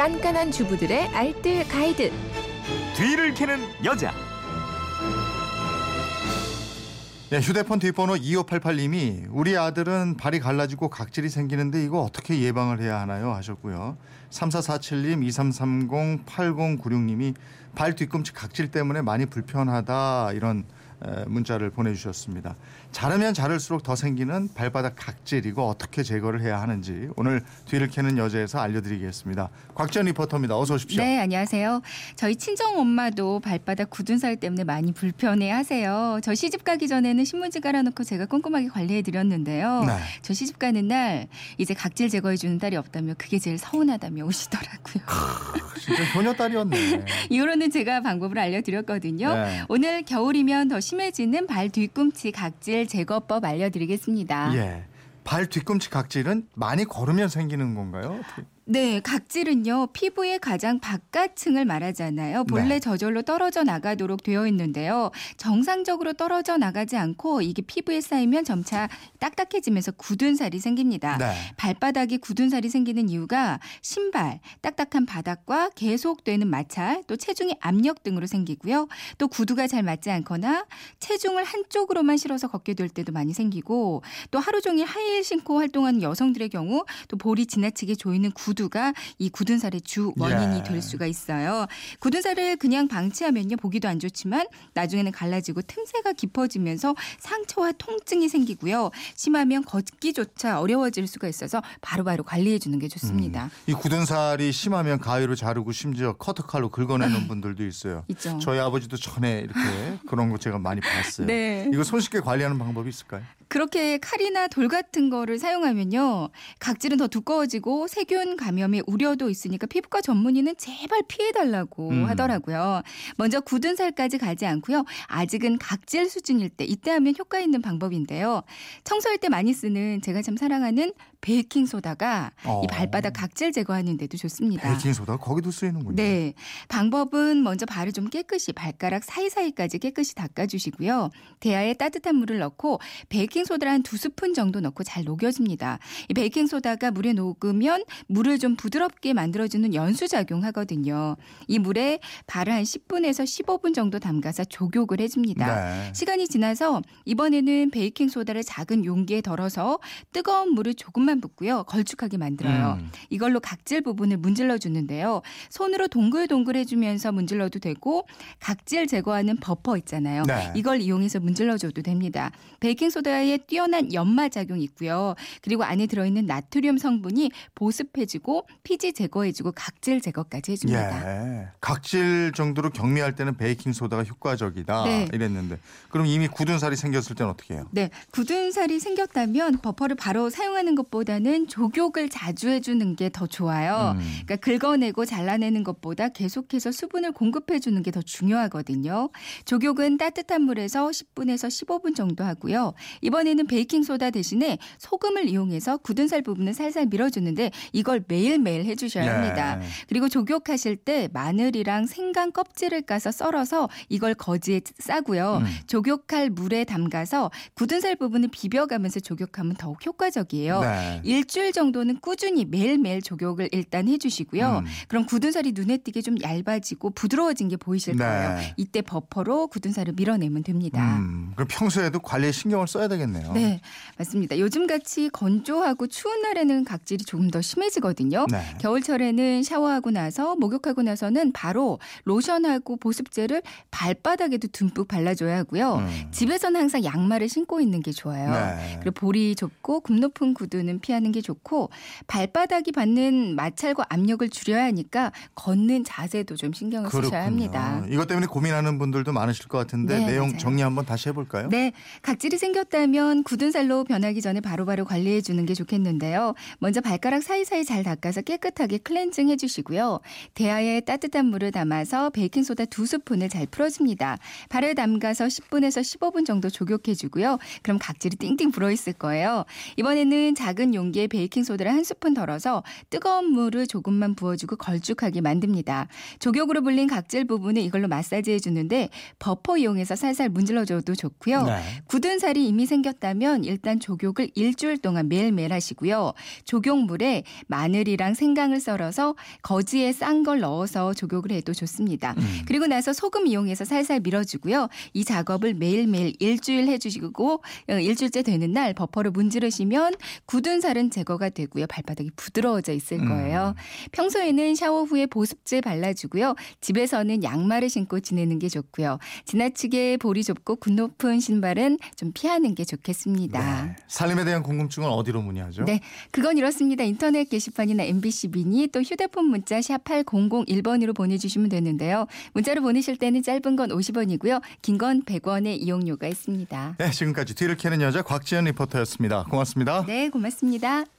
깐깐한 주부들의 알뜰 가이드. 뒤를 캐는 여자. 네, 휴대폰 뒷번호 2588님이 우리 아들은 발이 갈라지고 각질이 생기는데 이거 어떻게 예방을 해야 하나요? 하셨고요. 3447님, 2330, 8096님이 발 뒤꿈치 각질 때문에 많이 불편하다 이런 에, 문자를 보내주셨습니다. 자르면 자를수록 더 생기는 발바닥 각질 이거 어떻게 제거를 해야 하는지 오늘 뒤를 캐는 여자에서 알려드리겠습니다. 곽전 리포터입니다. 어서 오십시오. 네, 안녕하세요. 저희 친정 엄마도 발바닥 굳은 살 때문에 많이 불편해 하세요. 저 시집 가기 전에는 신문지 깔아놓고 제가 꼼꼼하게 관리해 드렸는데요. 네. 저 시집 가는 날 이제 각질 제거해 주는 딸이 없다며 그게 제일 서운하다며 오시더라고요. 진짜 효녀 딸이었네. 이후로는 제가 방법을 알려드렸거든요. 네. 오늘 겨울이면 더 심해지는 발 뒤꿈치 각질 제거법 알려드리겠습니다. 예. 발 뒤꿈치 각질은 많이 걸으면 생기는 건가요? 네, 각질은요 피부의 가장 바깥층을 말하잖아요. 본래 네. 저절로 떨어져 나가도록 되어 있는데요. 정상적으로 떨어져 나가지 않고 이게 피부에 쌓이면 점차 딱딱해지면서 굳은 살이 생깁니다. 네. 발바닥에 굳은 살이 생기는 이유가 신발, 딱딱한 바닥과 계속되는 마찰, 또 체중의 압력 등으로 생기고요. 또 구두가 잘 맞지 않거나 체중을 한쪽으로만 실어서 걷게 될 때도 많이 생기고 또 하루 종일 하이힐 신고 활동하는 여성들의 경우 또 볼이 지나치게 조이는 구두 가 이 굳은 살의 주 원인이 예. 될 수가 있어요. 굳은 살을 그냥 방치하면요 보기도 안 좋지만 나중에는 갈라지고 틈새가 깊어지면서 상처와 통증이 생기고요. 심하면 걷기조차 어려워질 수가 있어서 바로바로 관리해 주는 게 좋습니다. 이 굳은 살이 심하면 가위로 자르고 심지어 커터칼로 긁어내는 분들도 있어요. 있죠. 저희 아버지도 전에 이렇게 그런 거 제가 많이 봤어요. 네. 이거 손쉽게 관리하는 방법이 있을까요? 그렇게 칼이나 돌 같은 거를 사용하면요. 각질은 더 두꺼워지고 세균 감염의 우려도 있으니까 피부과 전문의는 제발 피해달라고 음. 하더라고요. 먼저 굳은 살까지 가지 않고요. 아직은 각질 수준일 때 이때 하면 효과 있는 방법인데요. 청소할 때 많이 쓰는 제가 참 사랑하는 베이킹 소다가 어. 이 발바닥 각질 제거하는 데도 좋습니다. 베이킹 소다 거기도 쓰이는군요. 네. 방법은 먼저 발을 좀 깨끗이 발가락 사이사이까지 깨끗이 닦아 주시고요. 대야에 따뜻한 물을 넣고 베이킹 소다를 한 두 스푼 정도 넣고 잘 녹여줍니다. 이 베이킹 소다가 물에 녹으면 물을 좀 부드럽게 만들어 주는 연수 작용 하거든요. 이 물에 발을 한 10분에서 15분 정도 담가서 조욕을 해 줍니다. 네. 시간이 지나서 이번에는 베이킹 소다를 작은 용기에 덜어서 뜨거운 물을 조금만 붓고요. 걸쭉하게 만들어요. 음. 이걸로 각질 부분을 문질러 주는데요. 손으로 동글동글 해주면서 문질러도 되고 각질 제거하는 버퍼 있잖아요. 네. 이걸 이용해서 문질러 줘도 됩니다. 베이킹 소다에 뛰어난 연마 작용이 있고요. 그리고 안에 들어있는 나트륨 성분이 보습해주고 피지 제거해주고 각질 제거까지 해줍니다. 예. 각질 정도로 경미할 때는 베이킹 소다가 효과적이다 네. 이랬는데 그럼 이미 굳은 살이 생겼을 때는 어떻게 해요? 네, 굳은 살이 생겼다면 버퍼를 바로 사용하는 것보다 는 족욕을 자주 해주는 게 더 좋아요. 음. 그러니까 긁어내고 잘라내는 것보다 계속해서 수분을 공급해주는 게 더 중요하거든요. 조욕은 따뜻한 물에서 10분에서 15분 정도 하고요. 이번에는 베이킹 소다 대신에 소금을 이용해서 굳은 살 부분을 살살 밀어주는데 이걸 매일매일 해주셔야 네. 합니다. 그리고 조욕하실 때 마늘이랑 생강 껍질을 까서 썰어서 이걸 거지에 싸고요. 음. 조욕할 물에 담가서 굳은 살 부분을 비벼가면서 조욕하면 더욱 효과적이에요. 네. 일주일 정도는 꾸준히 매일매일 조욕을 일단 해주시고요. 음. 그럼 굳은 살이 눈에 띄게 좀 얇아지고 부드러워진 게 보이실 네. 거예요. 이때 버퍼로 굳은 살을 밀어내면 됩니다. 음, 그럼 평소에도 관리에 신경을 써야 되겠네요. 네, 맞습니다. 요즘 같이 건조하고 추운 날에는 각질이 조금 더 심해지거든요. 네. 겨울철에는 샤워하고 나서 목욕하고 나서는 바로 로션하고 보습제를 발바닥에도 듬뿍 발라줘야 하고요. 음. 집에서는 항상 양말을 신고 있는 게 좋아요. 네. 그리고 볼이 좁고 굽 높은 구두는 피하는 게 좋고 발바닥이 받는 마찰과 압력을 줄여야 하니까 걷는 자세도 좀 신경을 쓰셔야 합니다. 이것 때문에 고민하는 분들도 많으실 것 같은데 네, 내용 맞아요. 정리 한번 다시 해볼까요? 네, 각질이 생겼다면 굳은 살로 변하기 전에 바로바로 관리해 주는 게 좋겠는데요. 먼저 발가락 사이사이 잘 닦아서 깨끗하게 클렌징 해주시고요. 대야에 따뜻한 물을 담아서 베이킹 소다 두 스푼을 잘 풀어줍니다. 발을 담가서 10분에서 15분 정도 족욕해 주고요. 그럼 각질이 띵띵 불어 있을 거예요. 이번에는 작은 용기에 베이킹 소다를 한 스푼 덜어서 뜨거운 물을 조금만 부어주고 걸쭉하게 만듭니다. 조격으로 불린 각질 부분을 이걸로 마사지해 주는데 버퍼 이용해서 살살 문질러줘도 좋고요. 네. 굳은 살이 이미 생겼다면 일단 조격을 일주일 동안 매일매일 하시고요. 조격물에 마늘 마늘이랑 생강을 썰어서 거즈에 싼 걸 넣어서 조격을 해도 좋습니다. 음. 그리고 나서 소금 이용해서 살살 밀어주고요. 이 작업을 매일매일 일주일 해주시고 어, 일주일째 되는 날 버퍼로 문지르시면 굳은 살은 제거가 되고요. 발바닥이 부드러워져 있을 음. 거예요. 평소에는 샤워 후에 보습제 발라주고요. 집에서는 양말을 신고 지내는 게 좋고요. 지나치게 볼이 좁고 굽 높은 신발은 좀 피하는 게 좋겠습니다. 네. 살림에 대한 궁금증은 어디로 문의하죠? 네, 그건 이렇습니다. 인터넷 게시판이나 MBC 미니 또 휴대폰 문자 샵 8001번으로 보내주시면 되는데요. 문자로 보내실 때는 짧은 건 50원이고요. 긴 건 100원의 이용료가 있습니다. 네, 지금까지 뒤를 캐는 여자 곽지연 리포터였습니다. 고맙습니다. 네, 고맙습니다.